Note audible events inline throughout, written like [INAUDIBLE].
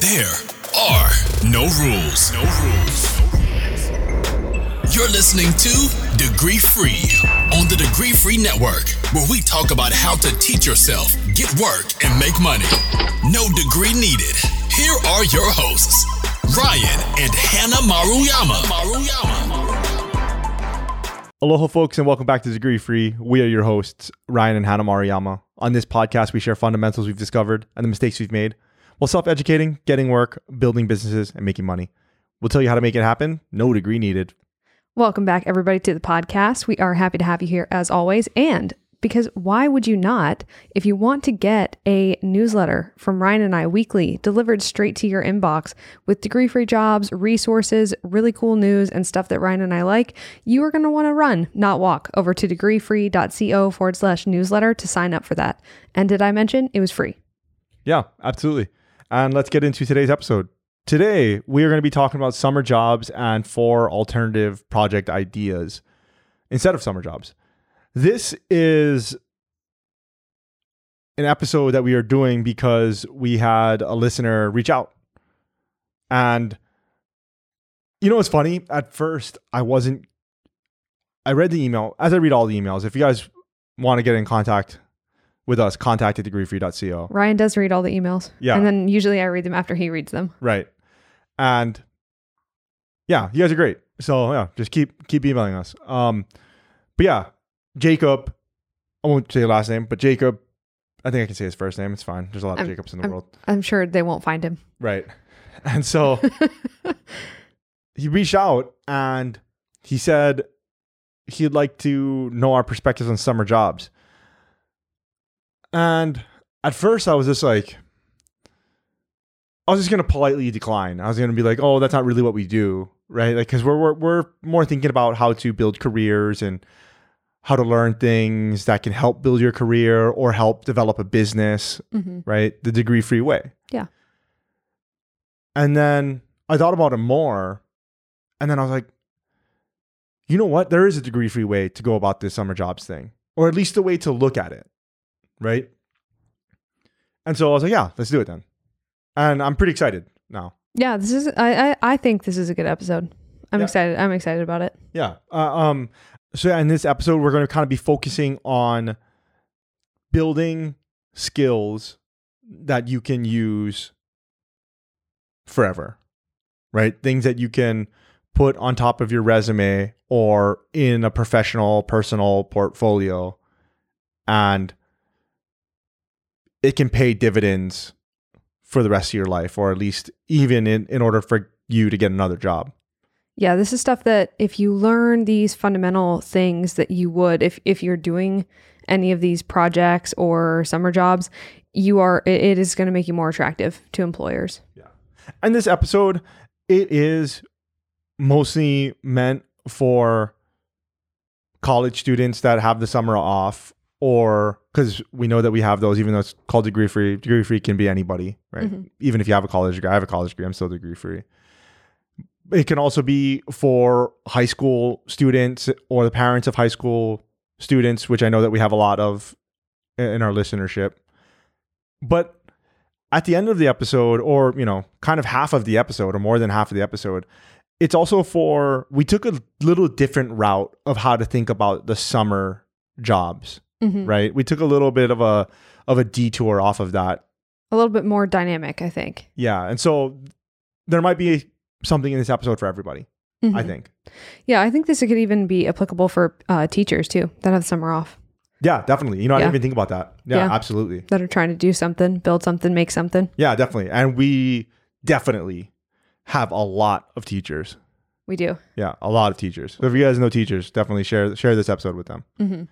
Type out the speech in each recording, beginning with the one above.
There are no rules. No rules. You're listening to Degree Free on the Degree Free Network, where we talk about how to teach yourself, get work, and make money. No degree needed. Here are your hosts, Ryan and Hannah Maruyama. Maruyama. Aloha, folks, and welcome back to Degree Free. We are your hosts, Ryan and Hannah Maruyama. On this podcast, we share fundamentals we've discovered and the mistakes we've made while self educating, getting work, building businesses, and making money. We'll tell you how to make it happen. No degree needed. Welcome back, everybody, to the podcast. We are happy to have you here as always. And because why would you not? If you want to get a newsletter from Ryan and I weekly delivered straight to your inbox with degree free jobs, resources, really cool news, and stuff that Ryan and I like, you are going to want to run, not walk, over to degreefree.co forward slash newsletter to sign up for that. And did I mention it was free? Yeah, absolutely. And let's get into today's episode. Today, we are going to be talking about summer jobs and four alternative project ideas instead of summer jobs. This is an episode that we are doing because we had a listener reach out. And you know what's funny? At first, I wasn't, I read the email. As I read all the emails, if you guys want to get in contact with us, contact at degreefree.co. Ryan does read all the emails. Yeah. And then usually I read them after he reads them. Right. And yeah, you guys are great. So yeah, just keep keep emailing us. Um but yeah, Jacob, I won't say your last name, but Jacob, I think I can say his first name. It's fine. There's a lot of I'm- Jacobs in the I'm- world. I'm sure they won't find him. Right. [LAUGHS] And so [LAUGHS] he reached out and he said he'd like to know our perspectives on summer jobs. And at first I was just like, I was just gonna politely decline. I was gonna be like, "Oh, that's not really what we do, right?" Like, because we're, we're we're more thinking about how to build careers and how to learn things that can help build your career or help develop a business, hmm right? The degree free way. Yeah. And then I thought about it more, and then I was like, you know what? There is a degree free way to go about this summer jobs thing, or at least a way to look at it, right? And so I was like, yeah, let's do it then. And I'm pretty excited now. Yeah, this is. I, I I think this is a good episode. I'm Yeah. excited. I'm excited about it. Yeah. Uh, um. So in this episode, we're going to kind of be focusing on building skills that you can use forever, right? Things that you can put on top of your resume or in a professional, personal portfolio, and it can pay dividends for the rest of your life, or at least even in, in order for you to get another job. Yeah, this is stuff that if you learn these fundamental things that you would if if you're doing any of these projects or summer jobs, you are it, it is going to make you more attractive to employers. Yeah. And this episode, it is mostly meant for college students that have the summer off, or because we know that we have those, even though it's called degree free. Degree free can be anybody, right? Mhm. Even if you have a college degree, I have a college degree, I'm still degree free. It can also be for high school students or the parents of high school students, which I know that we have a lot of in our listenership. But at the end of the episode or you know kind of half of the episode or more than half of the episode it's also for we took a little different route of how to think about the summer jobs Mhm. right we took a little bit of a of a detour off of that A little bit more dynamic, I think. yeah and so there might be something in this episode for everybody i Mhm. think Yeah, I think this could even be applicable for uh, teachers too that have summer off yeah definitely you know i didn't even think about that yeah, Yeah. absolutely that are trying to do something, build something, make something. yeah definitely and we definitely have a lot of teachers We do. Yeah, a lot of teachers. So if you guys know teachers, definitely share share this episode with them. hmm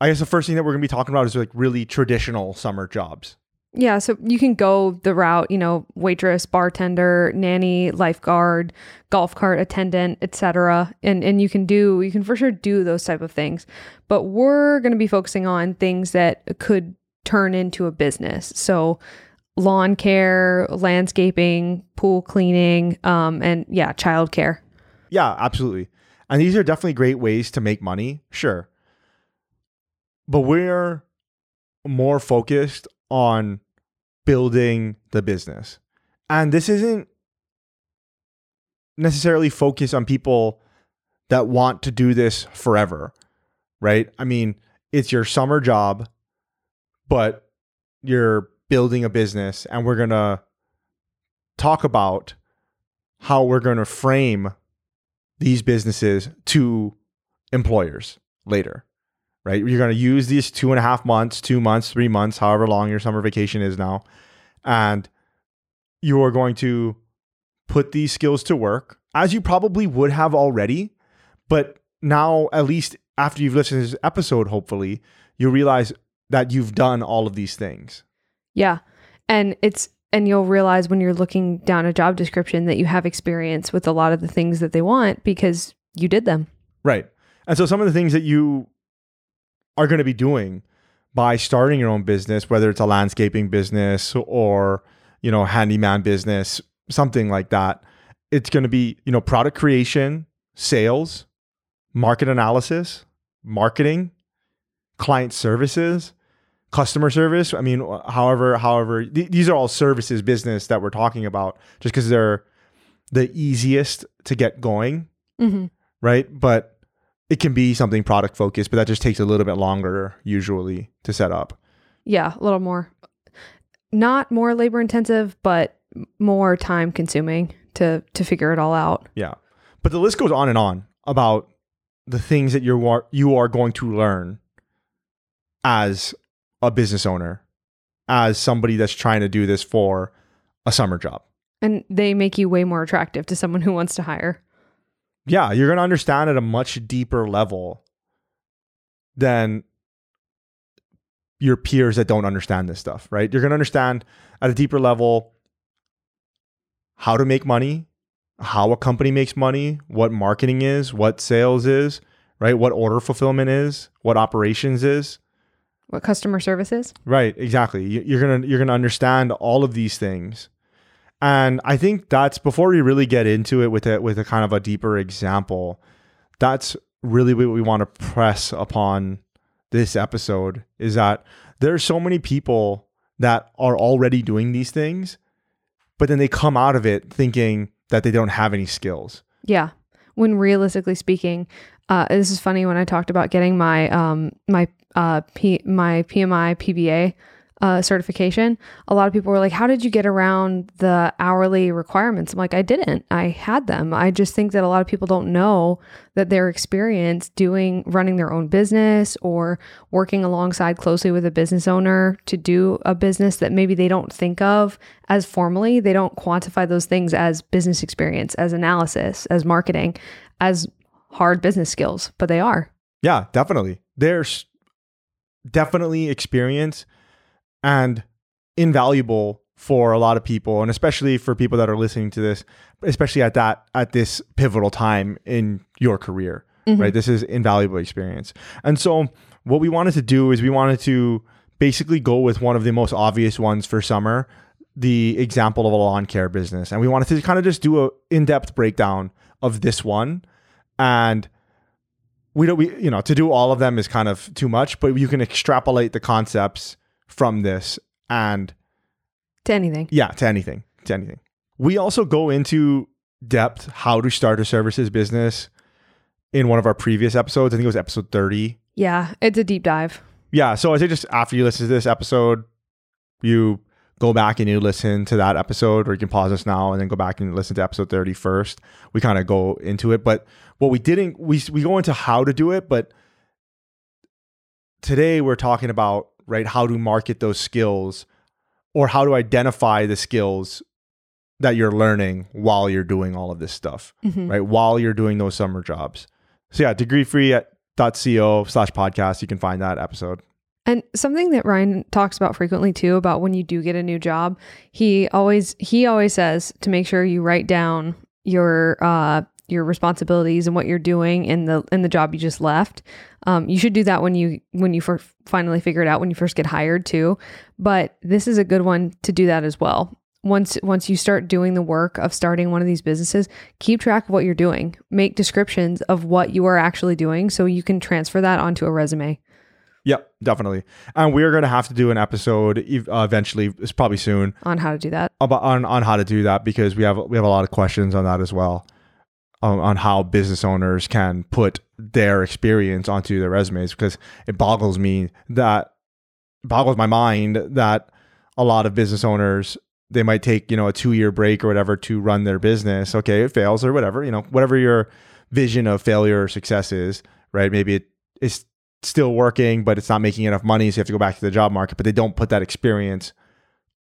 I guess the first thing that we're going to be talking about is like really traditional summer jobs. Yeah, so you can go the route, you know, waitress, bartender, nanny, lifeguard, golf cart attendant, etc. And and you can do you can for sure do those type of things. But we're going to be focusing on things that could turn into a business. So lawn care, landscaping, pool cleaning, um and yeah, childcare. Yeah, absolutely. And these are definitely great ways to make money, sure. But we're more focused on building the business. And this isn't necessarily focused on people that want to do this forever, right? I mean, it's your summer job, but you're building a business, and we're going to talk about how we're going to frame these businesses to employers later, right? You're going to use these two and a half months, two months, three months, however long your summer vacation is now, and you are going to put these skills to work as you probably would have already. But now, at least after you've listened to this episode, hopefully, you realize that you've done all of these things. Yeah. And it's and you'll realize when you're looking down a job description that you have experience with a lot of the things that they want because you did them. Right. And so some of the things that you are going to be doing by starting your own business, whether it's a landscaping business or, you know, handyman business, something like that, it's going to be, you know, product creation, sales, market analysis, marketing, client services, customer service. I mean, however, however, th- these are all services business that we're talking about just because they're the easiest to get going, Mm-hmm. right? But it can be something product focused, but that just takes a little bit longer usually to set up. Yeah, a little more, not more labor intensive, but more time consuming to to figure it all out. Yeah. But the list goes on and on about the things that you are you are going to learn as a business owner, as somebody that's trying to do this for a summer job. And they make you way more attractive to someone who wants to hire. Yeah, you're going to understand at a much deeper level than your peers that don't understand this stuff, right? You're going to understand at a deeper level how to make money, how a company makes money, what marketing is, what sales is, right? What order fulfillment is, what operations is. What customer service is? Right, exactly. You- You're gonna you're gonna understand all of these things, and I think that's before we really get into it with it with a kind of a deeper example. That's really what we want to press upon this episode is that there are so many people that are already doing these things, but then they come out of it thinking that they don't have any skills. Yeah. When realistically speaking, uh, this is funny when I talked about getting my um my uh P- my PMI PBA uh, certification. A lot of people were like, "How did you get around the hourly requirements?" I'm like, "I didn't. I had them. I just think that a lot of people don't know that their experience doing running their own business or working alongside closely with a business owner to do a business that maybe they don't think of as formally. They don't quantify those things as business experience, as analysis, as marketing, as hard business skills, but they are. Yeah, definitely. There's definitely experience and invaluable for a lot of people and especially for people that are listening to this, especially at that at this pivotal time in your career, Mhm. right? This is invaluable experience. And so what we wanted to do is we wanted to basically go with one of the most obvious ones for summer, the example of a lawn care business. And we wanted to kind of just do a in-depth breakdown of this one and we don't we you know to do all of them is kind of too much but you can extrapolate the concepts from this and To anything. yeah to anything to anything we also go into depth how to start a services business in one of our previous episodes i think it was episode 30 Yeah, it's a deep dive. yeah so i say just after you listen to this episode you go back and you listen to that episode or you can pause us now and then go back and listen to episode 30 first we kind of go into it but what we didn't we we go into how to do it but today we're talking about right? How to market those skills or how to identify the skills that you're learning while you're doing all of this stuff Mhm. right? While you're doing those summer jobs. So yeah degree free at .co slash podcast. You can find that episode. And something that Ryan talks about frequently too about when you do get a new job, he always he always says to make sure you write down your uh your responsibilities and what you're doing in the in the job you just left. Um, you should do that when you when you fir- finally figure it out when you first get hired too. But this is a good one to do that as well. Once once you start doing the work of starting one of these businesses, keep track of what you're doing. Make descriptions of what you are actually doing so you can transfer that onto a resume. Yep, definitely. And we're gonna have to do an episode uh, eventually. It's probably soon On how to do that. about on, on how to do that because we have we have a lot of questions on that as well. Um, on how business owners can put their experience onto their resumes because it boggles me that boggles my mind that a lot of business owners they might take you know a two year break or whatever to run their business. Okay, it fails or whatever you know whatever your vision of failure or success is. Right? Maybe it is still working, but it's not making enough money, so you have to go back to the job market. But they don't put that experience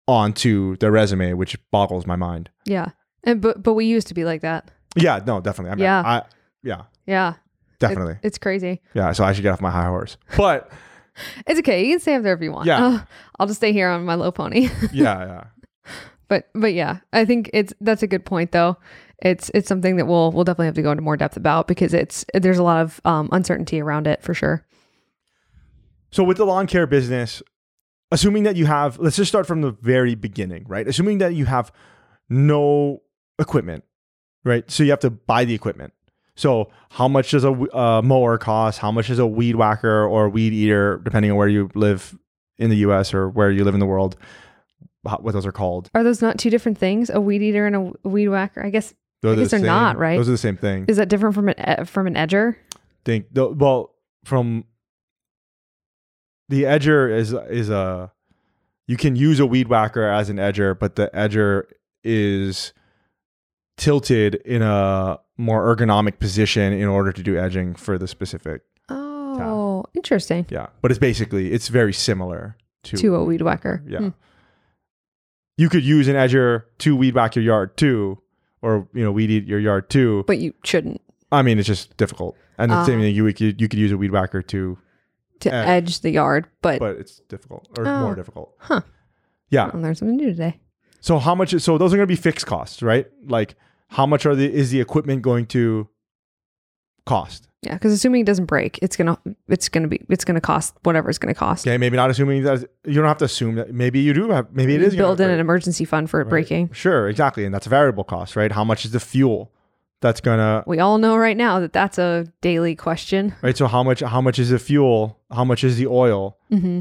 onto their resume, which boggles my mind. Yeah. And but but we used to be like that. Yeah, no, definitely. I mean, Yeah. I, yeah, Yeah. It- definitely. it's crazy. yeah, so I should get off my high horse. But [LAUGHS] It's okay. You can stay up there if you want. Yeah. Uh, I'll just stay here on my low pony. [LAUGHS] yeah, yeah. but but yeah, I think it's that's a good point though. It's it's something that we'll we'll definitely have to go into more depth about because it's there's a lot of um, uncertainty around it for sure. So with the lawn care business, assuming that you have, let's just start from the very beginning, right? Assuming that you have no equipment, right? So you have to buy the equipment. So how much does a uh, mower cost? How much is a weed whacker or a weed eater, depending on where you live in the U.S. or where you live in the world? how- What those are called? Are those not two different things? A weed eater and a weed whacker? I guess Those I guess the they're not, right? Those are the same thing. is that different from an e- from an edger? think well from the edger is is a you can use a weed whacker as an edger but the edger is tilted in a more ergonomic position in order to do edging for the specific Oh, interesting. yeah but it's basically it's very similar to, To a weed whacker. yeah Hmm. you could use an edger to weed whack your yard too or you know weed eat your yard too But you shouldn't i mean it's just difficult and the same Ah. thing you could you could use a weed whacker to to Edge. edge the yard, but, but it's difficult or Oh. more difficult. Huh. Yeah. I learned something new today. So how much? So those are going to be fixed costs, right? Like how much are the is the equipment going to cost? Yeah, because assuming it doesn't break, it's gonna it's gonna be it's gonna cost whatever it's gonna cost. Okay, maybe not assuming that you don't have to assume that. Maybe you do have. Maybe it is You build in an emergency fund for it right? breaking. Sure, exactly, and that's a variable cost, right? How much is the fuel that's gonna We all know right now that that's a daily question. right? So how much? How much is the fuel? How much is the oil? hmm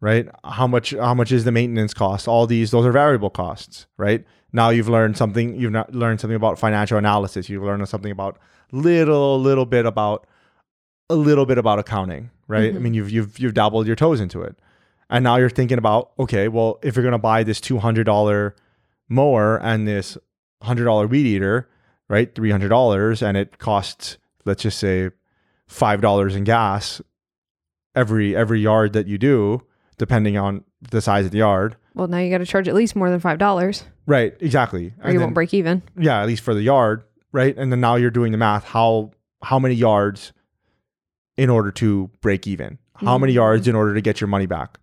right? How much how much is the maintenance cost? All these those are variable costs right? Now you've learned something you've not learned something about financial analysis. You've learned something about little little bit about a little bit about accounting right? I Mhm. mean you've you've you've dabbled your toes into it. And now you're thinking about okay well if you're going to buy this $200 mower and this $100 weed eater right $300 and it costs let's just say $5 in gas every every yard that you do depending on the size of the yard. Well, now you got to charge at least more than five dollars, Right, exactly. or And you then- won't break even. Yeah, at least for the yard, right? And then now you're doing the math. How how many yards in order to break even? How many Mhm. yards in order to get your money back,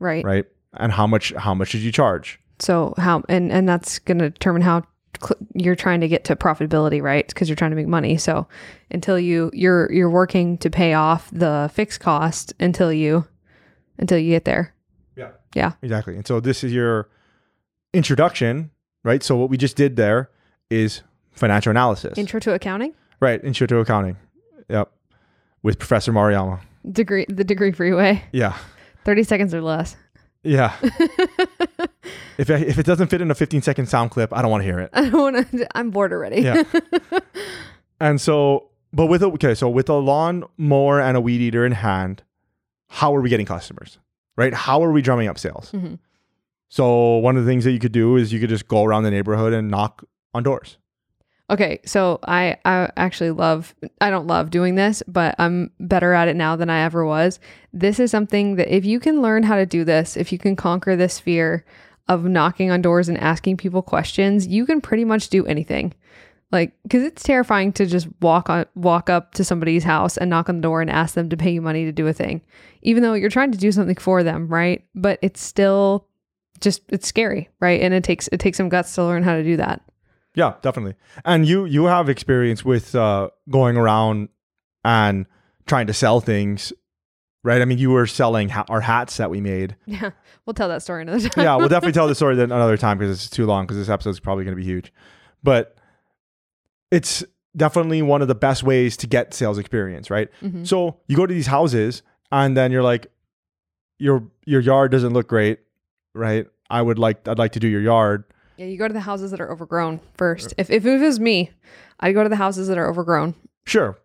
Right. right? And how much how much did you charge? So how and and that's going to determine how cl- you're trying to get to profitability, right? Because you're trying to make money. So until you you're you're working to pay off the fixed cost until you until you get there. Yeah. Yeah. Exactly. And so this is your introduction, right? So what we just did there is financial analysis. Intro to accounting, right, intro to accounting. Yep. With Professor Maruyama. degree the degree freeway, Yeah. thirty seconds or less. Yeah. [LAUGHS] if it, if it doesn't fit in a 15 second sound clip, I don't want to hear it. I don't want to. I'm bored already. Yeah. [LAUGHS] And so, but with a okay, so with a lawn mower and a weed eater in hand, how are we getting customers? Right? How are we drumming up sales? Mhm. So one of the things that you could do is you could just go around the neighborhood and knock on doors. Okay, so I I actually love I don't love doing this, but I'm better at it now than I ever was. This is something that if you can learn how to do this, if you can conquer this fear of knocking on doors and asking people questions, you can pretty much do anything. Like cuz it's terrifying to just walk on walk up to somebody's house and knock on the door and ask them to pay you money to do a thing. Even though you're trying to do something for them, right? But it's still just it's scary, right? And it takes it takes some guts to learn how to do that. Yeah, definitely. And you you have experience with uh, going around and trying to sell things, right? I mean, you were selling ha- our hats that we made. Yeah, we'll tell that story another [LAUGHS] time. yeah, we'll definitely tell the [LAUGHS] story then another time because it's too long because this episode is probably going to be huge. But it's definitely one of the best ways to get sales experience, right? Mhm. So you go to these houses and then you're like, your your yard doesn't look great, right? I would like I'd like to do your yard. Yeah, you go to the houses that are overgrown first. If, if it was me, I'd go to the houses that are overgrown. Sure.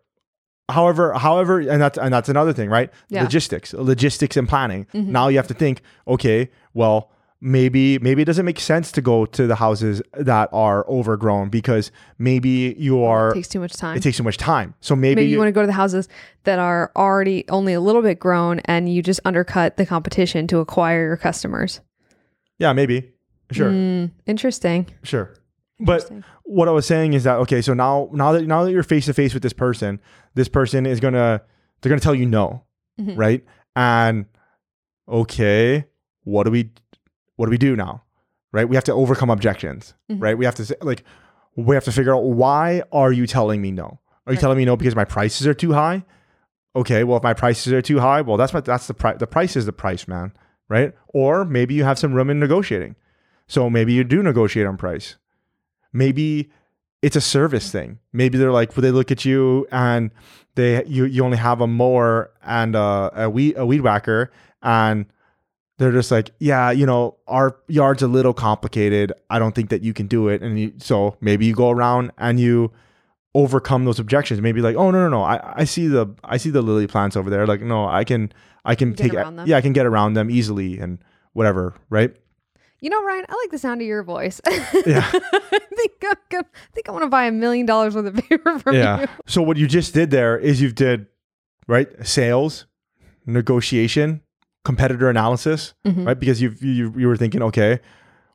However, however, and that's and that's another thing, right? Yeah. Logistics, logistics and planning. Mhm. Now you have to think, okay, well, maybe maybe it doesn't make sense to go to the houses that are overgrown because maybe you are It takes too much time. it takes too much time. So maybe, Maybe you want to go to the houses that are already only a little bit grown and you just undercut the competition to acquire your customers. yeah, maybe. Sure. Mm, interesting. Sure. But what I was saying is that okay, so now now that now that you're face to face with this person, this person is gonna they're gonna tell you no, Mhm. right? And okay, what do we what do we do now? Right? We have to overcome objections, Mhm. right? We have to say, like we have to figure out why are you telling me no? Are you Right. telling me no because my prices are too high? Okay, well if my prices are too high, well that's my that's the price. The price is the price, man, right? Or maybe you have some room in negotiating. So maybe you do negotiate on price. Maybe it's a service thing. Maybe they're like, well, they look at you and they you you only have a mower and a, a weed a weed whacker, and they're just like, yeah, you know, our yard's a little complicated. I don't think that you can do it. And you, so maybe you go around and you overcome those objections. Maybe like, oh no no no, I, I see the I see the lily plants over there. Like no, I can I can take yeah I can get around them easily and whatever, right? You know, Ryan, I like the sound of your voice. [LAUGHS] Yeah. I think I'm gonna, I think I want to buy a million dollars worth of paper from yeah. you. So what you just did there is you did right sales, negotiation, competitor analysis, Mhm. right? Because you you you were thinking, okay,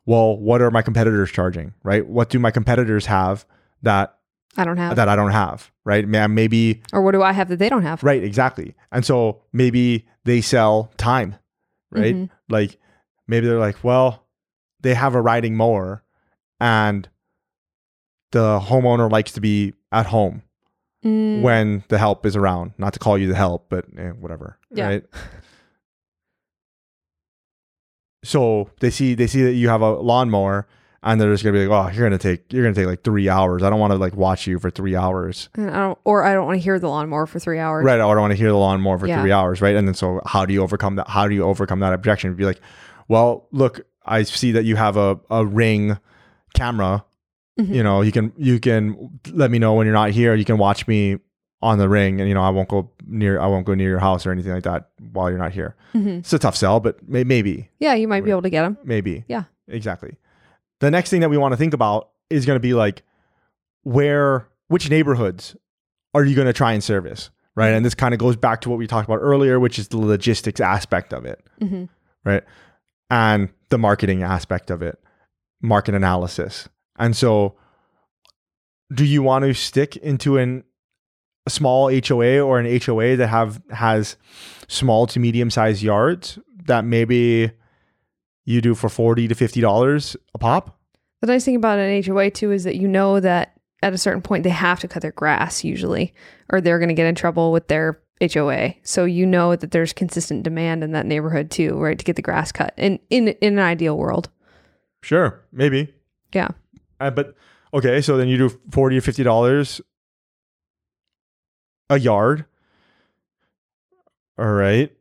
well, what are my competitors charging, right? What do my competitors have that I don't have. that I don't have, right? Ma- Maybe or what do I have that they don't have? right, exactly. And so maybe they sell time, right? Mhm. Like maybe they're like, well, they have a riding mower and the homeowner likes to be at home Mm, when the help is around. Not to call you the help, but eh, whatever. Yeah. Right. [LAUGHS] so they see they see that you have a lawnmower and they're just gonna be like, Oh, you're gonna take you're gonna take like three hours. I don't wanna like watch you for three hours. I don't, or I don't want to hear the lawnmower for three hours. Right. Or I don't want to hear the lawnmower for Yeah. three hours, right? And then so how do you overcome that? How do you overcome that objection? Be like, well, look, I see that you have a, a ring camera. Mhm. You know, you can you can let me know when you're not here. You can watch me on the ring, and you know I won't go near I won't go near your house or anything like that while you're not here. Mhm. It's a tough sell, but may, maybe Yeah, you might be able to get them. maybe Yeah. exactly. The next thing that we want to think about is going to be like where which neighborhoods are you going to try and service, right? And this kind of goes back to what we talked about earlier, which is the logistics aspect of it hmm right? And the marketing aspect of it, market analysis. And so, do you want to stick into an a small HOA or an HOA that have has small to medium sized yards that maybe you do for forty to fifty dollars a pop? The nice thing about an HOA too is that you know that at a certain point they have to cut their grass usually, or they're going to get in trouble with their HOA. So you know that there's consistent demand in that neighborhood too, right? To get the grass cut. In in in an ideal world, Sure, maybe. yeah. Uh, but okay, so then you do forty or fifty dollars a yard. All right,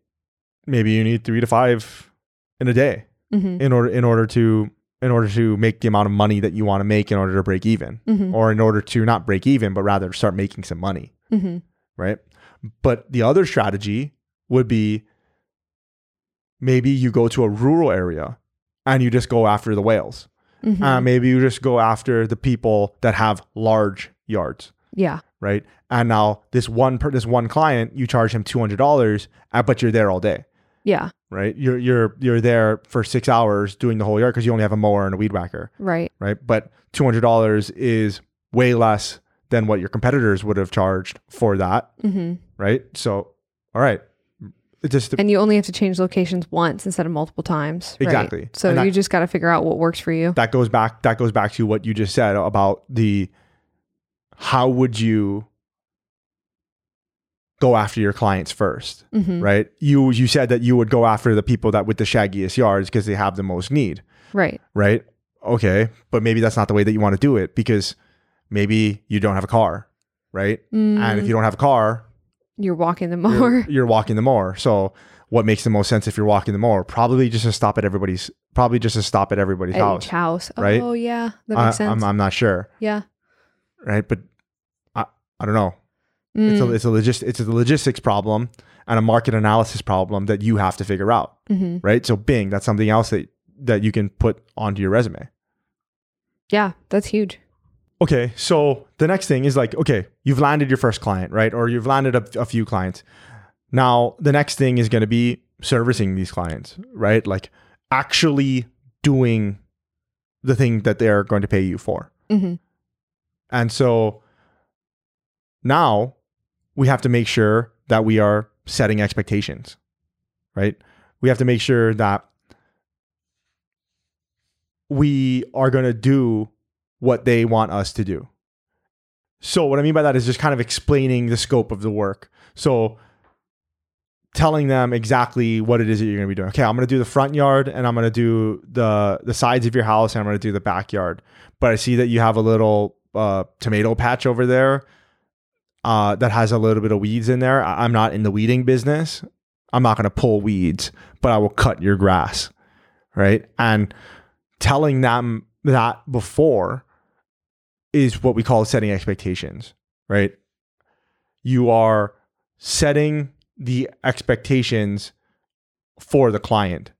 maybe you need three to five in a day hmm in order in order to in order to make the amount of money that you want to make in order to break even, hmm or in order to not break even, but rather start making some money, hmm right? But the other strategy would be maybe you go to a rural area and you just go after the whales. hmm Uh, maybe you just go after the people that have large yards, yeah. Right? And now this one per, this one client, you charge him two hundred dollars, uh, but you're there all day, Yeah. right? You're you're you're there for six hours doing the whole yard because you only have a mower and a weed whacker, Right. right? But two hundred dollars is way less than what your competitors would have charged for that, hmm right? So, all right, it just And you only have to change locations once instead of multiple times. right? Exactly. So And that- you just got to figure out what works for you. that goes back that goes back to what you just said about the how would you go after your clients first hmm right you you said that you would go after the people that with the shaggiest yards because they have the most need Right. right okay but maybe that's not the way that you want to do it because maybe you don't have a car right and if you don't have a car You're walking the you're, you're walking the more. So what makes the most sense if you're walking the more? Probably just to stop at everybody's probably just to stop at everybody's At house. house. right? Oh yeah, that I, makes sense. I'm, I'm not sure, yeah. Right? But I, I don't know. It's a Mm, it's a logis- it's a logistics problem and a market analysis problem that you have to figure out, mhm. right? So Bing, that's something else that that you can put onto your resume. Yeah, that's huge. Okay, so the next thing is like, okay, you've landed your first client, right? Or you've landed a, a few clients. Now, the next thing is going to be servicing these clients, right? Like actually doing the thing that they're going to pay you for. hmm And so now we have to make sure that we are setting expectations, right? We have to make sure that we are going to do what they want us to do. So, what I mean by that is just kind of explaining the scope of the work. So, telling them exactly what it is that you're going to be doing. Okay, I'm going to do the front yard and I'm going to do the the sides of your house and I'm going to do the backyard. But I see that you have a little uh, tomato patch over there uh, that has a little bit of weeds in there. I- I'm not in the weeding business. I'm not going to pull weeds, but I will cut your grass, right? And telling them that before is what we call setting expectations, right? You are setting the expectations for the client.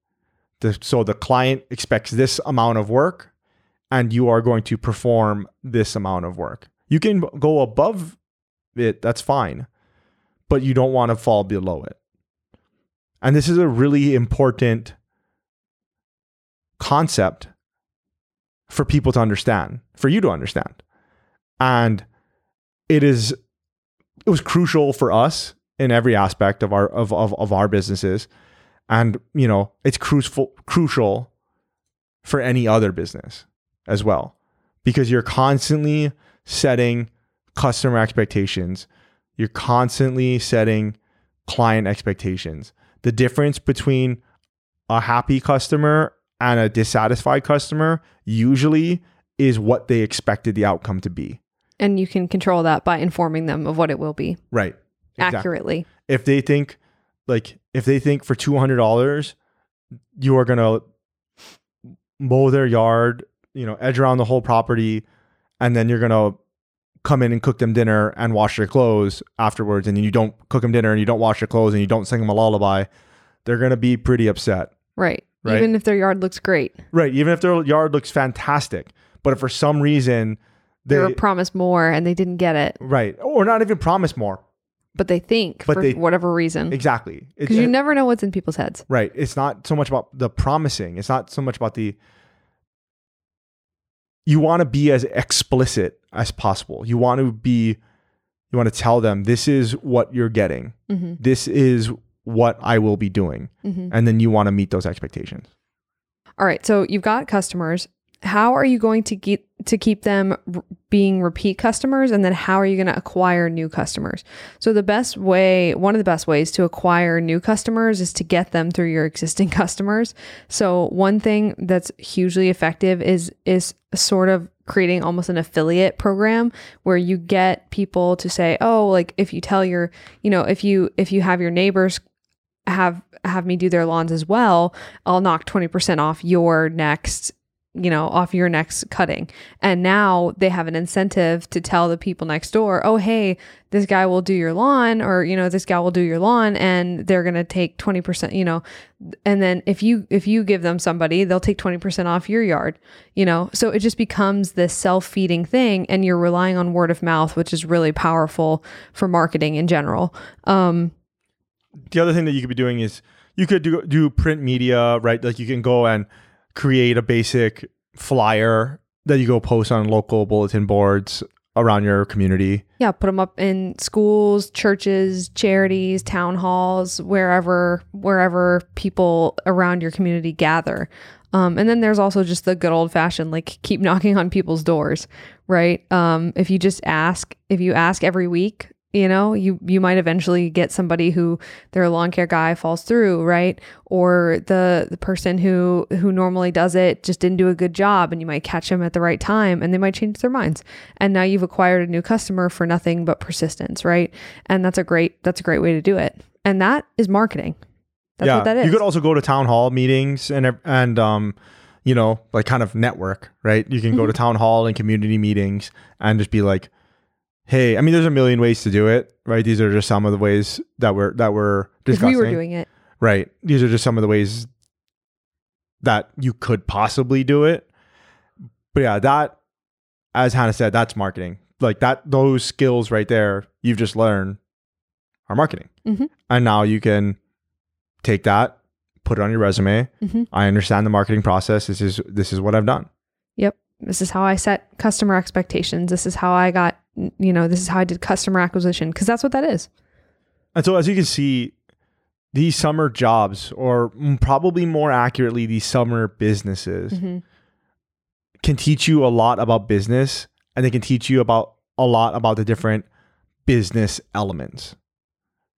The, so the client expects this amount of work and you are going to perform this amount of work. You can go above it, that's fine, but you don't want to fall below it. And this is a really important concept for people to understand, for you to understand. And it is it was crucial for us in every aspect of our of of, of our businesses. And you know, it's crucial crucial for any other business as well. Because you're constantly setting customer expectations. You're constantly setting client expectations. The difference between a happy customer and a dissatisfied customer usually is what they expected the outcome to be. And you can control that by informing them of what it will be Right. Exactly. accurately. If they think like if they think for $200 you are going to mow their yard, you know, edge around the whole property and then you're going to come in and cook them dinner and wash their clothes afterwards and then you don't cook them dinner and you don't wash their clothes and you don't sing them a lullaby, they're going to be pretty upset. Right. Right. Even if their yard looks great. Right. Even if their yard looks fantastic, but if for some reason They they were promised more and they didn't get it, right or not even promised more. but they think But for they- whatever reason. Exactly. Because you never know what's in people's heads. right. It's not so much about the promising. It's not so much about the. You want to be as explicit as possible. You want to be. You want to tell them this is what you're getting. hmm This is what I will be doing, hmm and then you want to meet those expectations. All right. So you've got customers. How are you going to get to keep them being repeat customers? And then how are you going to acquire new customers? So the best way, one of the best ways to acquire new customers is to get them through your existing [LAUGHS] customers. So one thing that's hugely effective is is sort of creating almost an affiliate program where you get people to say, "Oh, like if you tell your, you know, if you if you have your neighbors have have me do their lawns as well, I'll knock 20% off your next, you know, off your next cutting. And now they have an incentive to tell the people next door, "Oh, hey, this guy will do your lawn or, you know, this guy will do your lawn and they're going to take 20%, you know, and then if you if you give them somebody, they'll take 20% off your yard, you know. So it just becomes this self-feeding thing and you're relying on word of mouth, which is really powerful for marketing in general. Um the other thing that you could be doing is you could do, do print media, right? Like you can go and create a basic flyer that you go post on local bulletin boards around your community. Yeah, put them up in schools, churches, charities, town halls, wherever wherever people around your community gather. Um, and then there's also just the good old fashioned like keep knocking on people's doors, right? Um, if you just ask, if you ask every week, you know you you might eventually get somebody who their lawn care guy falls through right? Or the the person who who normally does it just didn't do a good job and you might catch them at the right time and they might change their minds. And now you've acquired a new customer for nothing but persistence right? And that's a great that's a great way to do it. And that is marketing. That's yeah, what that is you could also go to town hall meetings and and um, you know, like kind of network, right? You can go to Mm-hmm. town hall and community meetings and just be like, "Hey, I mean, there's a million ways to do it, right? These are just some of the ways that we're that we're discussing, we were doing it right? These are just some of the ways that you could possibly do it. But yeah, that, as Hannah said, that's marketing. Like that, those skills right there you've just learned are marketing, Mhm. and now you can take that, put it on your resume. Mhm. I understand the marketing process. This is this is what I've done. Yep. This is how I set customer expectations. This is how I got, you know, this is how I did customer acquisition because that's what that is. And so, as you can see, these summer jobs, or probably more accurately, these summer businesses, Mhm. can teach you a lot about business and they can teach you about a lot about the different business elements,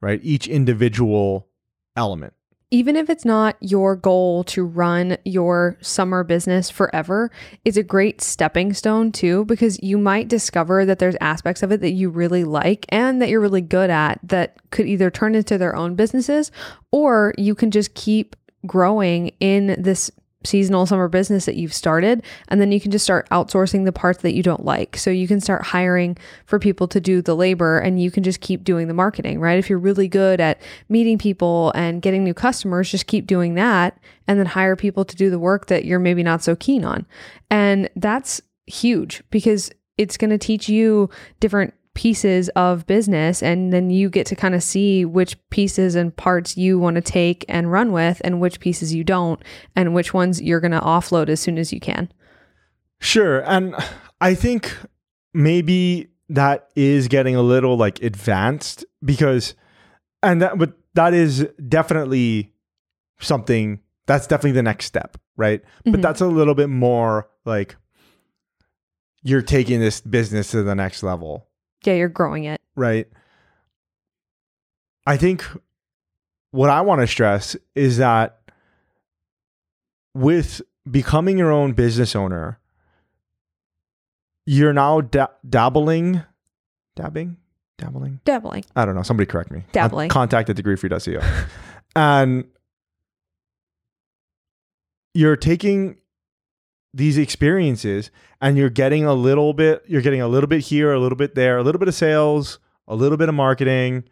right? Each individual element. Even if it's not your goal to run your summer business forever, it's a great stepping stone too, because you might discover that there's aspects of it that you really like and that you're really good at that could either turn into their own businesses or you can just keep growing in this seasonal summer business that you've started and then you can just start outsourcing the parts that you don't like. So you can start hiring for people to do the labor and you can just keep doing the marketing right? If you're really good at meeting people and getting new customers just keep doing that and then hire people to do the work that you're maybe not so keen on. And that's huge because it's going to teach you different pieces of business and then you get to kind of see which pieces and parts you want to take and run with and which pieces you don't and which ones you're going to offload as soon as you can. Sure. And I think maybe that is getting a little like advanced because, and that, but that is definitely something that's definitely the next step, right? But Mhm. that's a little bit more like you're taking this business to the next level, Yeah, you're growing it. right? I think what I want to stress is that with becoming your own business owner, you're now da- dabbling, dabbing, dabbling. Dabbling. I don't know. Somebody correct me. Dabbling. Contact at degreefree.co. [LAUGHS] and you're taking these experiences and you're getting a little bit, you're getting a little bit here, a little bit there, a little bit of sales, a little bit of marketing,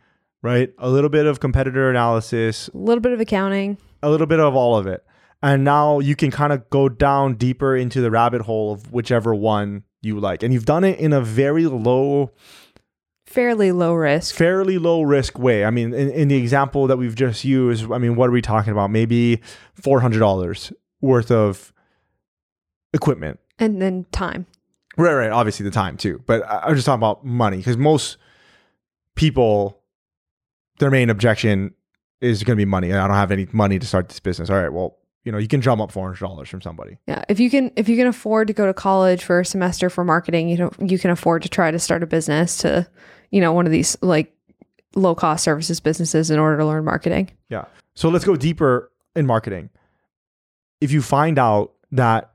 right? A little bit of competitor analysis, A little bit of accounting. a little bit of all of it. And now you can kind of go down deeper into the rabbit hole of whichever one you like. And you've done it in a very low, Fairly low risk. fairly low risk way. I mean, in, in the example that we've just used, I mean, what are we talking about? Maybe $400 worth of equipment. And then time. Right, right. Obviously, the time too. But I- I'm just talking about money because most people, their main objection is going to be money. I don't have any money to start this business. All right, well, you know, you can drum up $400 from somebody. Yeah, if you can if you can afford to go to college for a semester for marketing, you know, you can afford to try to start a business to, you know, one of these like low cost services businesses in order to learn marketing. Yeah. So let's go deeper in marketing. If you find out that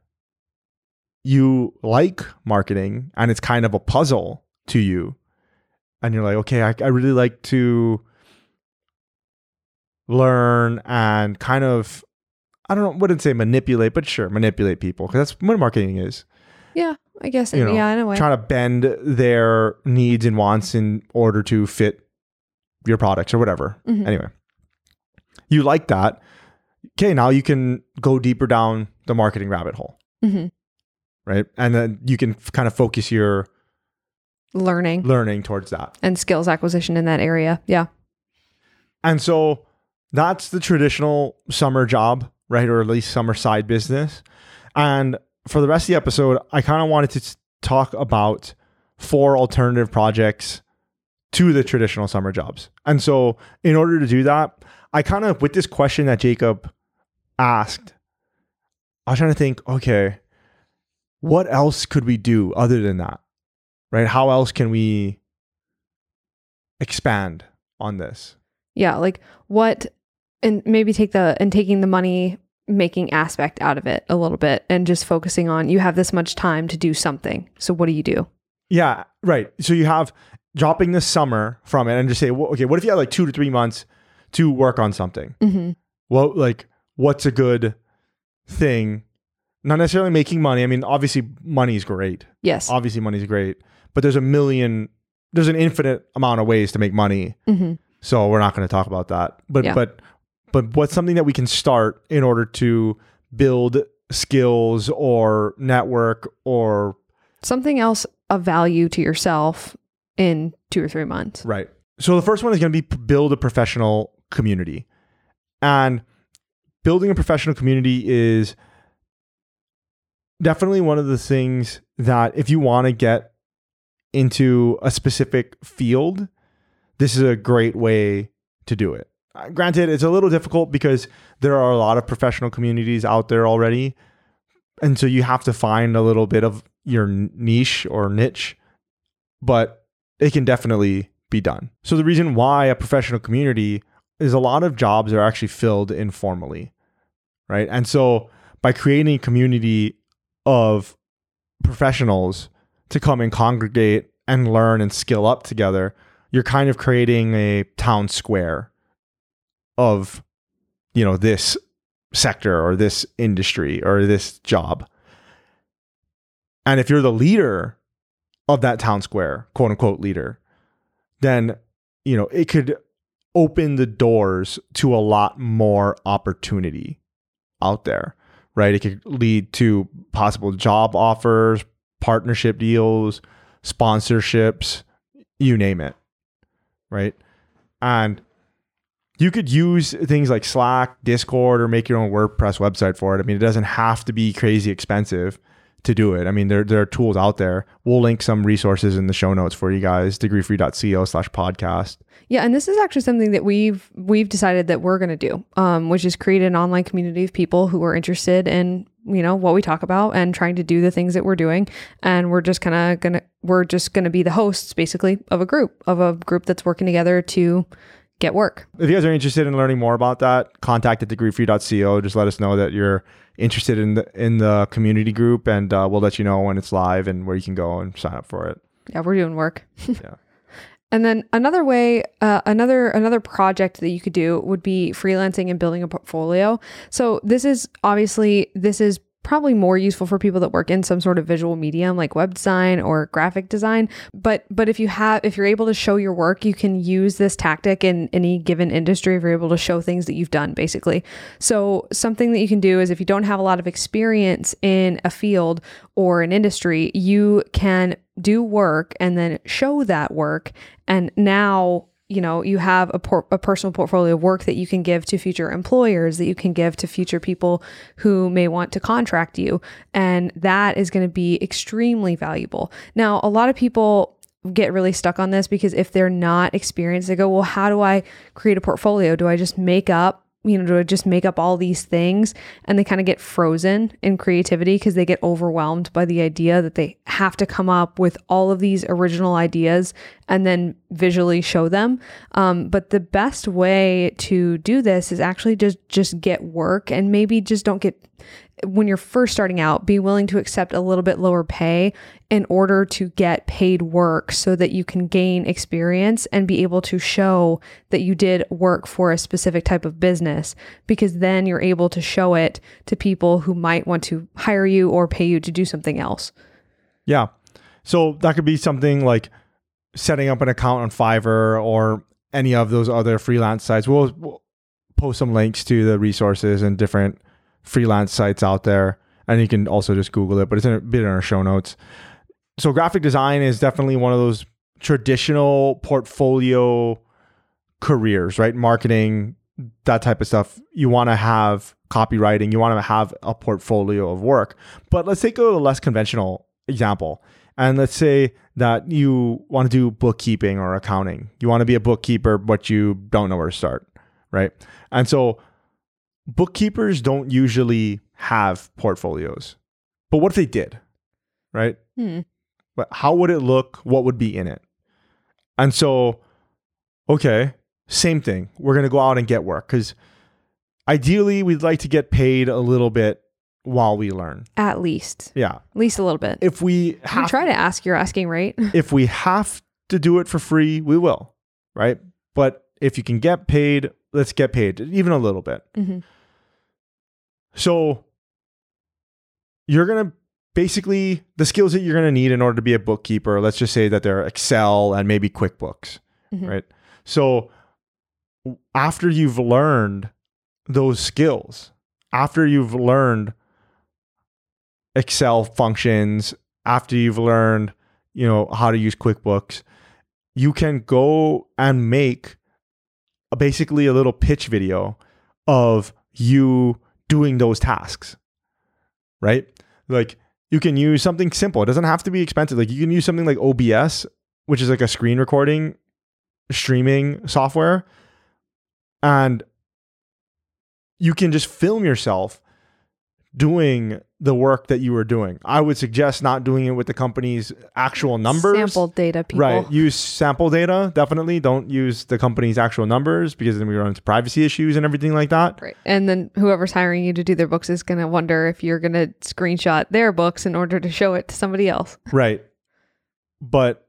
you like marketing and it's kind of a puzzle to you, and you're like, okay, I, I really like to learn and kind of, I don't know, wouldn't say manipulate, but sure, manipulate people because that's what marketing is. Yeah, I guess You know, yeah, in a way. Trying to bend their needs and wants in order to fit your products or whatever. Mhm. Anyway, you like that. Okay, now you can go deeper down the marketing rabbit hole, Mhm. Right? And then you can f- kind of focus your Learning learning towards that. and skills acquisition in that area. Yeah. And so that's the traditional summer job, right? Or at least summer side business. And for the rest of the episode, I kind of wanted to talk about four alternative projects to the traditional summer jobs. And so, in order to do that, I kind of, with this question that Jacob asked, I was trying to think, okay, what else could we do other than that? Right? How else can we expand on this. Yeah, like what and maybe take the and taking the money making aspect out of it a little bit and just focusing on you have this much time to do something. So what do you do? Yeah, right. So you have dropping the summer from it and just say, well, okay, what if you had like two to three months to work on something? Mhm. Well, like, what's a good thing? Not necessarily making money. I mean, obviously, money is great. Yes. Obviously, money is great, but there's a million, there's an infinite amount of ways to make money. Mhm. So we're not going to talk about that. But Yeah. but but what's something that we can start in order to build skills or network or Something else of value to yourself in 2 or 3 months. Right. So the first one is going to be p- build a professional community. And building a professional community is definitely one of the things that if you want to get into a specific field, this is a great way to do it. Uh, granted, it's a little difficult because there are a lot of professional communities out there already. And so you have to find a little bit of your niche or niche, but it can definitely be done. So the reason why a professional community is a lot of jobs are actually filled informally, right? And so by creating a community of professionals to come and congregate and learn and skill up together, you're kind of creating a town square of you know this sector or this industry or this job. And if you're the leader of that town square, quote unquote leader, then you know it could open the doors to a lot more opportunity out there, right? It could lead to possible job offers, partnership deals, sponsorships, you name it, right? And you could use things like Slack, Discord, or make your own WordPress website for it. I mean, it doesn't have to be crazy expensive to do it. I mean, there, there are tools out there. We'll link some resources in the show notes for you guys, degreefree.co slash podcast. Yeah, and this is actually something that we've we've decided that we're going to do, um, which is create an online community of people who are interested in you know what we talk about and trying to do the things that we're doing, and we're just kind of gonna we're just gonna be the hosts basically of a group of a group that's working together to get work. If you guys are interested in learning more about that, contact at degreefree.co. Just let us know that you're interested in the in the community group, and uh, we'll let you know when it's live and where you can go and sign up for it. Yeah, we're doing work. [LAUGHS] Yeah. And then another way, uh, another another project that you could do would be freelancing and building a portfolio. So this is obviously this is probably more useful for people that work in some sort of visual medium like web design or graphic design. But but if you have if you're able to show your work you can use this tactic in any given industry if you're able to show things that you've done basically. So something that you can do is if you don't have a lot of experience in a field or an industry you can do work and then show that work. And now you know you have a, por- a personal portfolio of work that you can give to future employers that you can give to future people who may want to contract you. And that is going to be extremely valuable. Now a lot of people get really stuck on this because if they're not experienced they go well how do i create a portfolio? Do i just make up you know, to just make up all these things? And they kind of get frozen in creativity because they get overwhelmed by the idea that they have to come up with all of these original ideas and then visually show them. Um, but the best way to do this is actually just just get work and maybe just don't get when you're first starting out, be willing to accept a little bit lower pay in order to get paid work so that you can gain experience and be able to show that you did work for a specific type of business because then you're able to show it to people who might want to hire you or pay you to do something else. Yeah. So that could be something like setting up an account on Fiverr or any of those other freelance sites. We'll, we'll post some links to the resources and different freelance sites out there. And you can also just Google it, but it's in a bit in our show notes. So graphic design is definitely one of those traditional portfolio careers, right? Marketing, that type of stuff. You want to have copywriting, you want to have a portfolio of work. But let's take a less conventional example. And let's say that you want to do bookkeeping or accounting. You want to be a bookkeeper, but you don't know where to start, right? And so bookkeepers don't usually have portfolios. But what if they did, right? Hmm. But how would it look? What would be in it? And so okay, same thing. We're going to go out and get work because ideally we'd like to get paid a little bit while we learn. At least, Yeah. at least a little bit. If we You have try to ask your asking rate. [LAUGHS] if we have to do it for free, we will, right? But if you can get paid, let's get paid even a little bit. Mhm. So you're going to basically the skills that you're going to need in order to be a bookkeeper, let's just say that they're Excel and maybe QuickBooks, Mhm. right? So after you've learned those skills, after you've learned Excel functions, after you've learned, you know, how to use QuickBooks, you can go and make a, basically a little pitch video of you doing those tasks. Right? Like you can use something simple. It doesn't have to be expensive. Like you can use something like OBS, which is like a screen recording streaming software and you can just film yourself doing the work that you were doing. I would suggest not doing it with the company's actual numbers. Sample data, people. Right. Use sample data. Definitely don't use the company's actual numbers because then we run into privacy issues and everything like that. Right. And then whoever's hiring you to do their books is going to wonder if you're going to screenshot their books in order to show it to somebody else. Right. But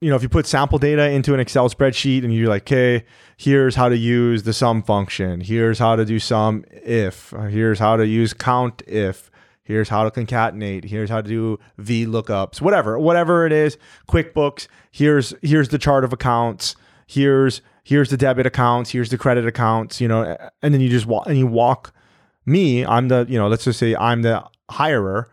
you know, if you put sample data into an Excel spreadsheet and you're like, okay, here's how to use the sum function. Here's how to do sum if. Here's how to use count if. Here's how to concatenate. Here's how to do V lookups. Whatever, whatever it is. QuickBooks. Here's here's the chart of accounts. Here's here's the debit accounts. Here's the credit accounts. You know, and then you just walk and you walk me. I'm the you know, let's just say I'm the hirer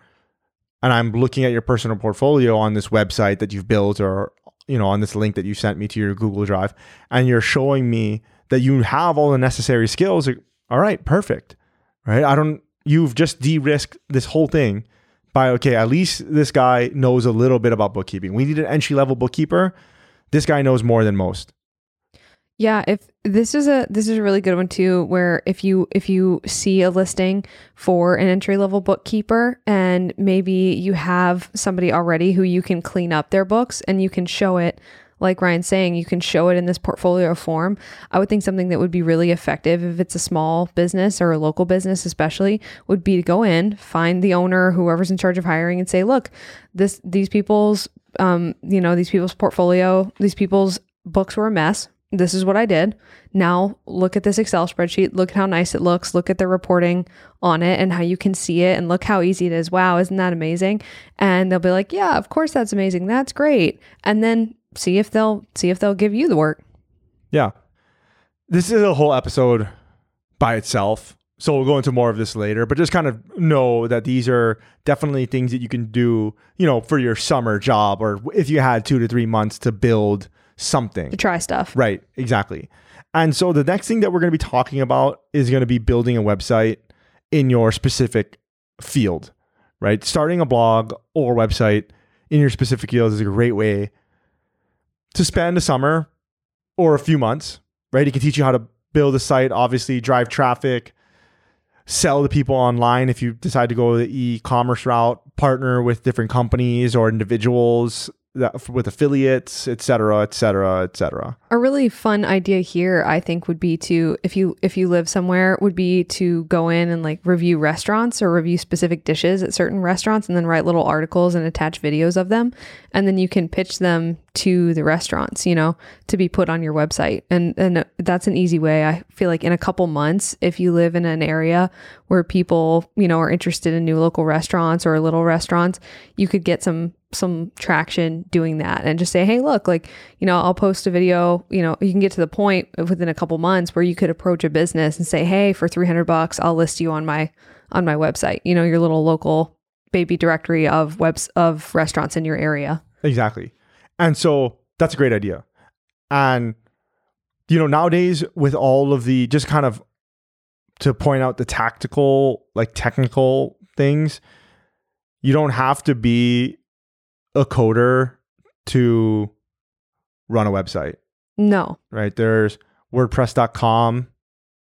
and I'm looking at your personal portfolio on this website that you've built or you know on this link that you sent me to your Google Drive and you're showing me that you have all the necessary skills all right perfect right? I don't you've just de-risked this whole thing by okay at least this guy knows a little bit about bookkeeping. We need an entry level bookkeeper. This guy knows more than most Yeah, if this is a this is a really good one too where if you if you see a listing for an entry level bookkeeper and maybe you have somebody already who you can clean up their books and you can show it like Ryan's saying, you can show it in this portfolio form. I would think something that would be really effective if it's a small business or a local business, especially, would be to go in, find the owner, whoever's in charge of hiring, and say, "Look, this these people's, um, you know, these people's portfolio, these people's books were a mess. This is what I did. Now look at this Excel spreadsheet. Look at how nice it looks. Look at the reporting on it and how you can see it, and look how easy it is. Wow, isn't that amazing?" And they'll be like, "Yeah, of course that's amazing. That's great." And then see if they'll see if they'll give you the work. Yeah. This is a whole episode by itself. So we'll go into more of this later, but just kind of know that these are definitely things that you can do, you know, for your summer job or if you had two to three months to build something. to try stuff. Right, exactly. And so the next thing that we're going to be talking about is going to be building a website in your specific field, right? Starting a blog or website in your specific field is a great way to spend a summer or a few months, right? It can teach you how to build a site, obviously, drive traffic, sell to people online if you decide to go the e-commerce route, partner with different companies or individuals that, with affiliates, et cetera, et cetera, et cetera. A really fun idea here, I think, would be to if you if you live somewhere, would be to go in and like review restaurants or review specific dishes at certain restaurants, and then write little articles and attach videos of them, and then you can pitch them to the restaurants, you know, to be put on your website, and and that's an easy way. I feel like in a couple months, if you live in an area where people, you know, are interested in new local restaurants or little restaurants, you could get some some traction doing that and just say, hey, look, like, you know, I'll post a video, you know, you can get to the point within a couple months where you could approach a business and say, hey, for 300 bucks, I'll list you on my, on my website, you know, your little local baby directory of webs of restaurants in your area. Exactly. And so that's a great idea. And, you know, nowadays with all of the just kind of to point out the tactical, like technical things, you don't have to be a coder to run a website, No. right? There's WordPress.com.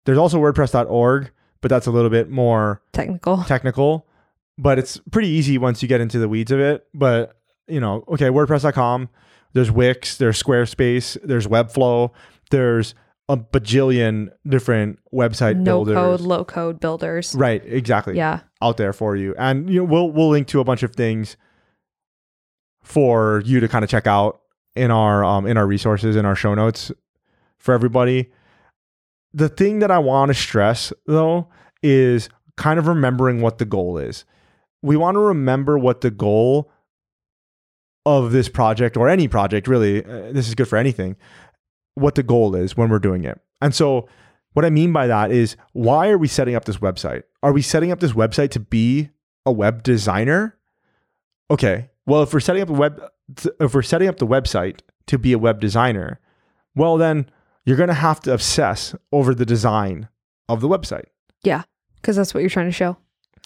There's also WordPress.org, but that's a little bit more Technical. technical, but it's pretty easy once you get into the weeds of it. But you know, okay, WordPress.com. There's Wix. There's Squarespace. There's Webflow. there's a bajillion different website no builders. code, low code builders. Right, exactly. Yeah. Out there for you. And you know, we'll we'll link to a bunch of things for you to kind of check out in our um in our resources in our show notes for everybody. The thing that I want to stress though is kind of remembering what the goal is. We want to remember what the goal of this project or any project really uh, this is good for anything what the goal is when we're doing it. And so what I mean by that is why are we setting up this website? Are we setting up this website to be a web designer? Okay. Well, if we're setting up a web if we're setting up the website to be a web designer, well then you're going to have to obsess over the design of the website. Yeah. Because that's what you're trying to show.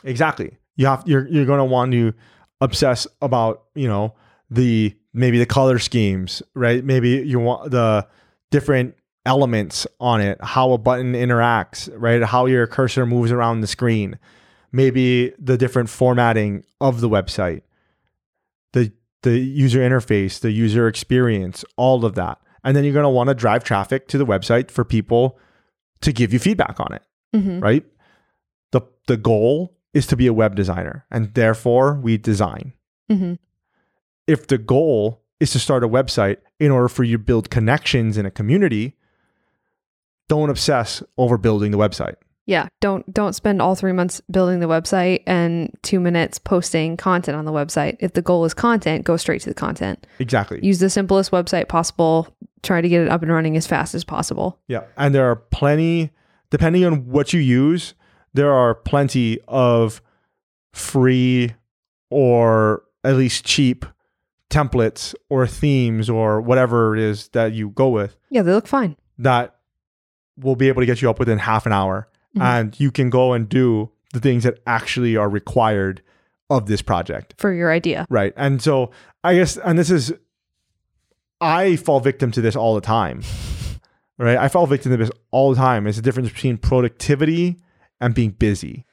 Exactly. You have you're you're going to want to obsess about, you know, the maybe the color schemes, right? Maybe you want the different elements on it, how a button interacts, right? How your cursor moves around the screen, maybe the different formatting of the website, the user interface, the user experience, all of that. And then you're going to want to drive traffic to the website for people to give you feedback on it, hmm right? The the goal is to be a web designer and therefore we design. hmm If the goal is to start a website in order for you to build connections in a community, don't obsess over building the website. Yeah. Don't don't spend all three months building the website and two minutes posting content on the website. If the goal is content, go straight to the content. Exactly. Use the simplest website possible. Try to get it up and running as fast as possible. Yeah. And there are plenty, depending on what you use, there are plenty of free or at least cheap templates or themes or whatever it is that you go with Yeah, they look fine. that will be able to get you up within half an hour. Mhm. And you can go and do the things that actually are required of this project. For your idea. Right. And so I guess, and this is, I fall victim to this all the time. [LAUGHS] Right. I fall victim to this all the time. It's the difference between productivity and being busy.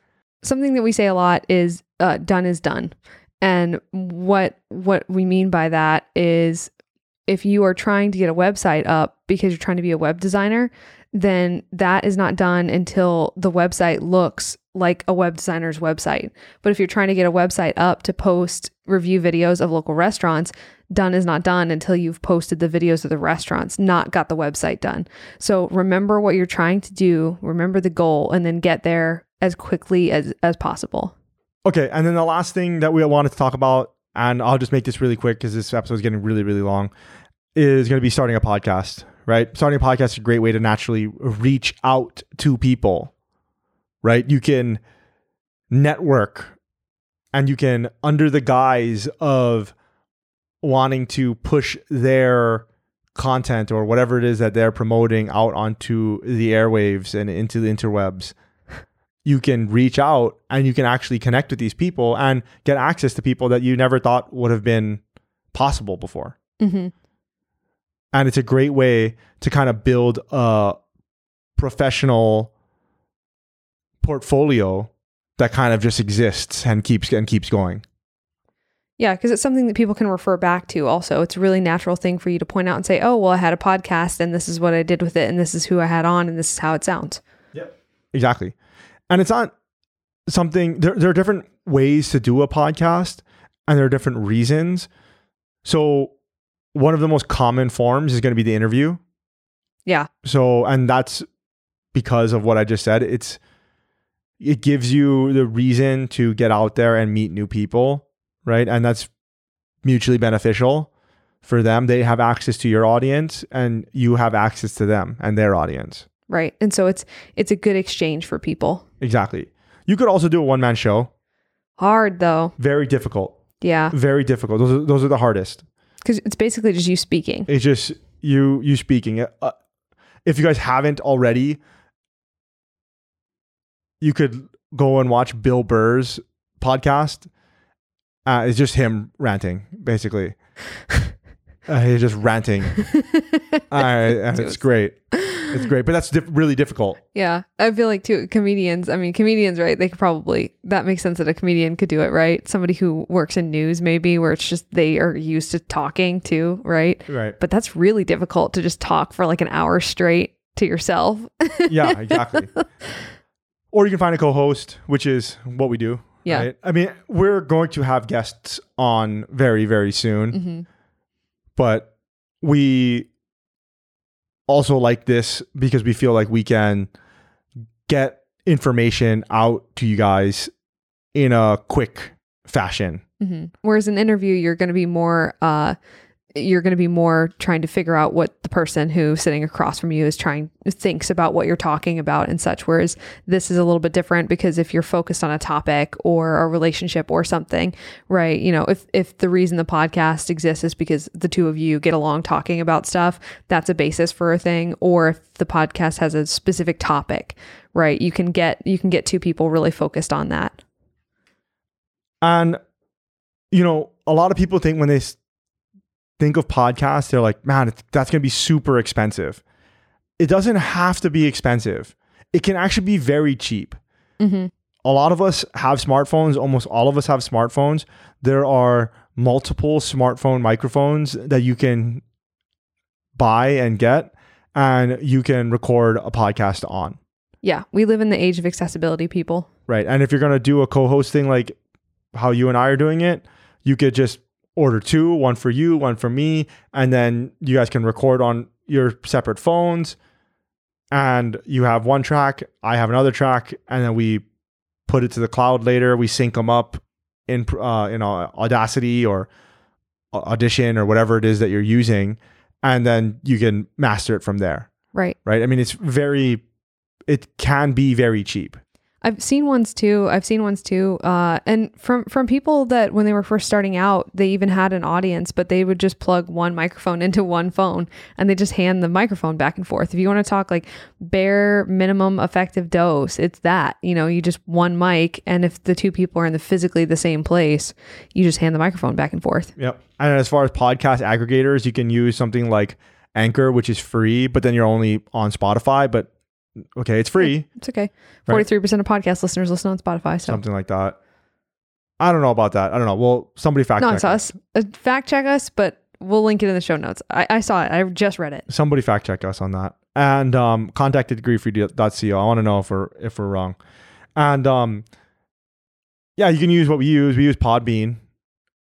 something that we say a lot is uh, done is done and what what we mean by that is if you are trying to get a website up because you're trying to be a web designer then that is not done until the website looks like a web designer's website but if you're trying to get a website up to post review videos of local restaurants done is not done until you've posted the videos of the restaurants not got the website done so remember what you're trying to do remember the goal and then get there as quickly as as possible. Okay. And then the last thing that we wanted to talk about, and I'll just make this really quick because this episode is getting really, really long, is going to be starting a podcast, right? Starting a podcast is a great way to naturally reach out to people, right? You can network and you can, under the guise of wanting to push their content or whatever it is that they're promoting out onto the airwaves and into the interwebs you can reach out and you can actually connect with these people and get access to people that you never thought would have been possible before. Mm-hmm. And it's a great way to kind of build a professional portfolio that kind of just exists and keeps and keeps going. Yeah, because it's something that people can refer back to. Also, it's a really natural thing for you to point out and say, "Oh, well, I had a podcast, and this is what I did with it, and this is who I had on, and this is how it sounds." Yep. Exactly. And it's not something there, there are different ways to do a podcast and there are different reasons. So one of the most common forms is going to be the interview. Yeah. So and that's because of what I just said. It's it gives you the reason to get out there and meet new people, right? And that's mutually beneficial for them. They have access to your audience and you have access to them and their audience. Right. And so it's it's a good exchange for people. Exactly. You could also do a one man show. Hard though. Very difficult. Yeah. Very difficult. Those are, those are the hardest. Because it's basically just you speaking. It's just you you speaking. Uh, if you guys haven't already, you could go and watch Bill Burr's podcast. Uh, it's just him ranting, basically. [LAUGHS] uh, he's just ranting. [LAUGHS] Uh, and it's great. It's great, but that's diff- really difficult. Yeah, I feel like too comedians. I mean, comedians, right? They could probably that makes sense that a comedian could do it, right? Somebody who works in news, maybe, where it's just they are used to talking too, right? Right. But that's really difficult to just talk for like an hour straight to yourself. [LAUGHS] yeah, exactly. or you can find a co-host, which is what we do. Yeah. right? I mean, we're going to have guests on very, very soon, hmm but we also like this because we feel like we can get information out to you guys in a quick fashion. hmm Whereas an interview, you're going to be more, uh, you're going to be more trying to figure out what the person who's sitting across from you is trying thinks about what you're talking about and such. Whereas this is a little bit different because if you're focused on a topic or a relationship or something, right? You know, if if the reason the podcast exists is because the two of you get along talking about stuff, that's a basis for a thing. Or if the podcast has a specific topic, right? You can get you can get two people really focused on that. And you know, a lot of people think when they think of podcasts, they're like, "Man, that's going to be super expensive." It doesn't have to be expensive. It can actually be very cheap. Mm-hmm. A lot of us have smartphones. Almost all of us have smartphones. There are multiple smartphone microphones that you can buy and get, and you can record a podcast on. Yeah, we live in the age of accessibility, people. Right. And if you're going to do a co hosting like how you and I are doing it, you could just order two, one for you, one for me, and then you guys can record on your separate phones. And you have one track, I have another track, and then we put it to the cloud later. We sync them up in uh, in uh, Audacity or Audition or whatever it is that you're using, and then you can master it from there. Right. Right. I mean, it's very, it can be very cheap. I've seen ones too. I've seen ones too. Uh, and from from people that when they were first starting out, they even had an audience, but they would just plug one microphone [LAUGHS] into one phone and they just hand the microphone back and forth. If you want to talk like bare minimum effective dose, it's that. You know, you just one mic, and if the two people are in the physically the same place, you just hand the microphone back and forth. Yep. And as far as podcast aggregators, you can use something like Anchor, which is free, but then you're only on Spotify. But okay, it's free, It's okay. Forty three percent of podcast listeners listen on Spotify, so something like that. I don't know about that. I don't know. Well, somebody fact no, check it's us. Uh, fact check us, but we'll link it in the show notes. I, I saw it. I just read it. Somebody fact check us on that. And um, contact at degreefree.co. I want to know if we're if we're wrong. And um, yeah, you can use what we use. We use Podbean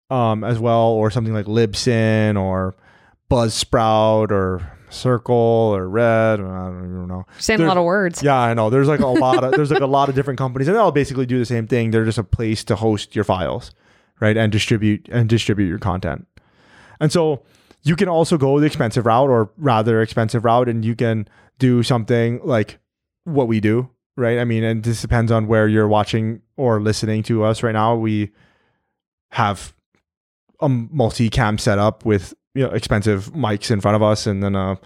um, as well, or something like Libsyn or Buzzsprout or Circle or Red. Or I don't even know. Saying a lot of words. Yeah, I know. There's like a lot of there's like a lot of different companies, and they all basically do the same thing. They're just a place to host your files, right, and distribute and distribute your content. And so you can also go the expensive route, or rather expensive route, and you can do something like what we do, right? I mean, and this depends on where you're watching or listening to us right now. We have a multi-cam setup with you know expensive mics in front of us, and then a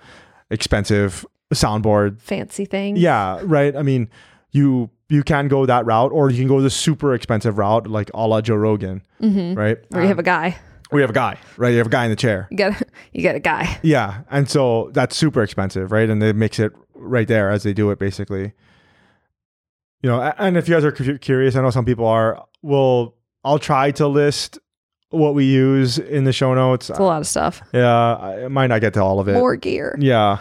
expensive soundboard Fancy thing. yeah, right. I mean, you you can go that route, or you can go the super expensive route, like a la Joe Rogan, Mm-hmm. right? Where you have Um, a guy. we have a guy, right? You have a guy in the chair. You got you got a guy. Yeah, and so that's super expensive, right? And they mix it right there as they do it, basically. You know, and if you guys are curious, I know some people are. Well, I'll try to list what we use in the show notes. It's a lot of stuff. Yeah, I might not get to all of it. More gear. Yeah.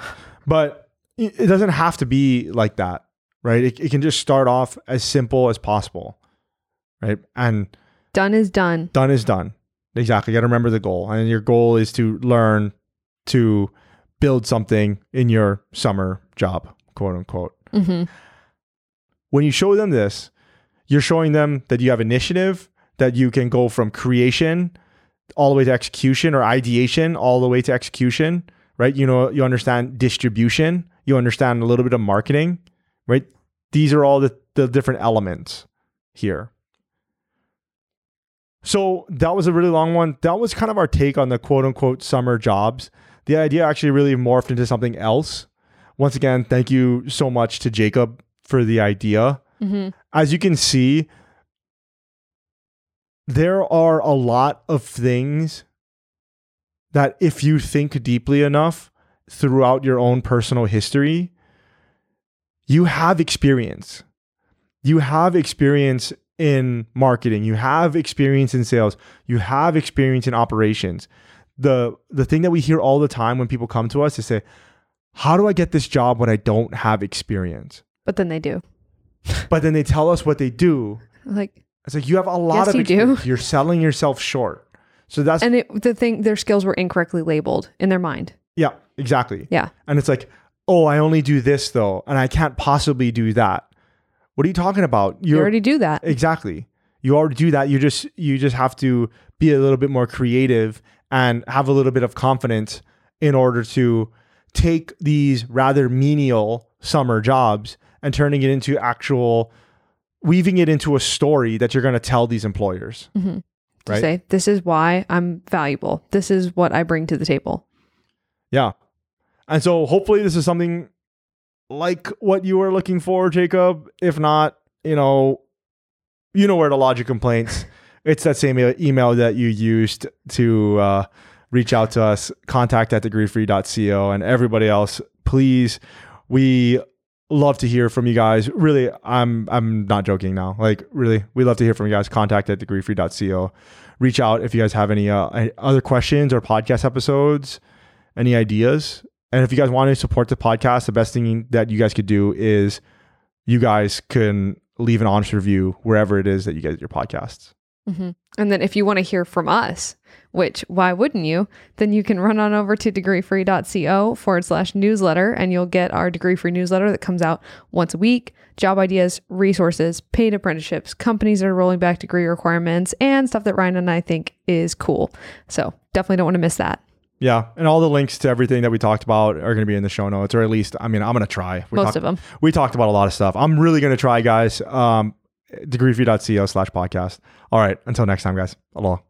But it doesn't have to be like that, right? It, it can just start off as simple as possible, right? And Done is done. done is done. Exactly. You got to remember the goal. And your goal is to learn to build something in your summer job, quote unquote. hmm When you show them this, you're showing them that you have initiative, that you can go from creation all the way to execution or ideation all the way to execution, right? You know, you understand distribution, you understand a little bit of marketing, right? These are all the, the different elements here. So that was a really long one. That was kind of our take on the quote unquote summer jobs. The idea actually really morphed into something else. Once again, thank you so much to Jacob for the idea. hmm As you can see, there are a lot of things that if you think deeply enough throughout your own personal history, you have experience. You have experience in marketing. You have experience in sales. You have experience in operations. The the thing that we hear all the time when people come to us is say, "How do I get this job when I don't have experience?" But then they do. But then they tell us what they do. [LAUGHS] Like, It's like you have a lot Yes, of you do. You're selling yourself short. So that's and it, the thing, their skills were incorrectly labeled in their mind. yeah, exactly. Yeah. And it's like, "Oh, I only do this though, and I can't possibly do that." What are you talking about? You already do that. Exactly. You already do that. You just you just have to be a little bit more creative and have a little bit of confidence in order to take these rather menial summer jobs and turning it into actual weaving it into a story that you're going to tell these employers. Mhm. To Right. say, this is why I'm valuable. This is what I bring to the table. Yeah. And so hopefully this is something like what you were looking for, Jacob. If not, you know, you know where to lodge your complaints. [LAUGHS] it's that same email that you used to uh, reach out to us, contact at degreefree.co and everybody else. Please, we love to hear from you guys. Really, I'm I'm not joking now. Like really, we love to hear from you guys. Contact at degreefree.co. Reach out if you guys have any uh, other questions or podcast episodes any ideas. And if you guys want to support the podcast, the best thing that you guys could do is you guys can leave an honest review wherever it is that you get your podcasts. hmm And then if you want to hear from us, which why wouldn't you? Then you can run on over to degreefree.co forward slash newsletter and you'll get our degree free newsletter that comes out once a week. Job ideas, resources, paid apprenticeships, companies that are rolling back degree requirements, and stuff that Ryan and I think is cool. So definitely don't want to miss that. Yeah, and all the links to everything that we talked about are going to be in the show notes, or at least, I mean, I'm going to try. We Most talked- of them. We talked about a lot of stuff. I'm really going to try, guys. Um, degreefree.co slash podcast. All right, until next time, guys. Aloha.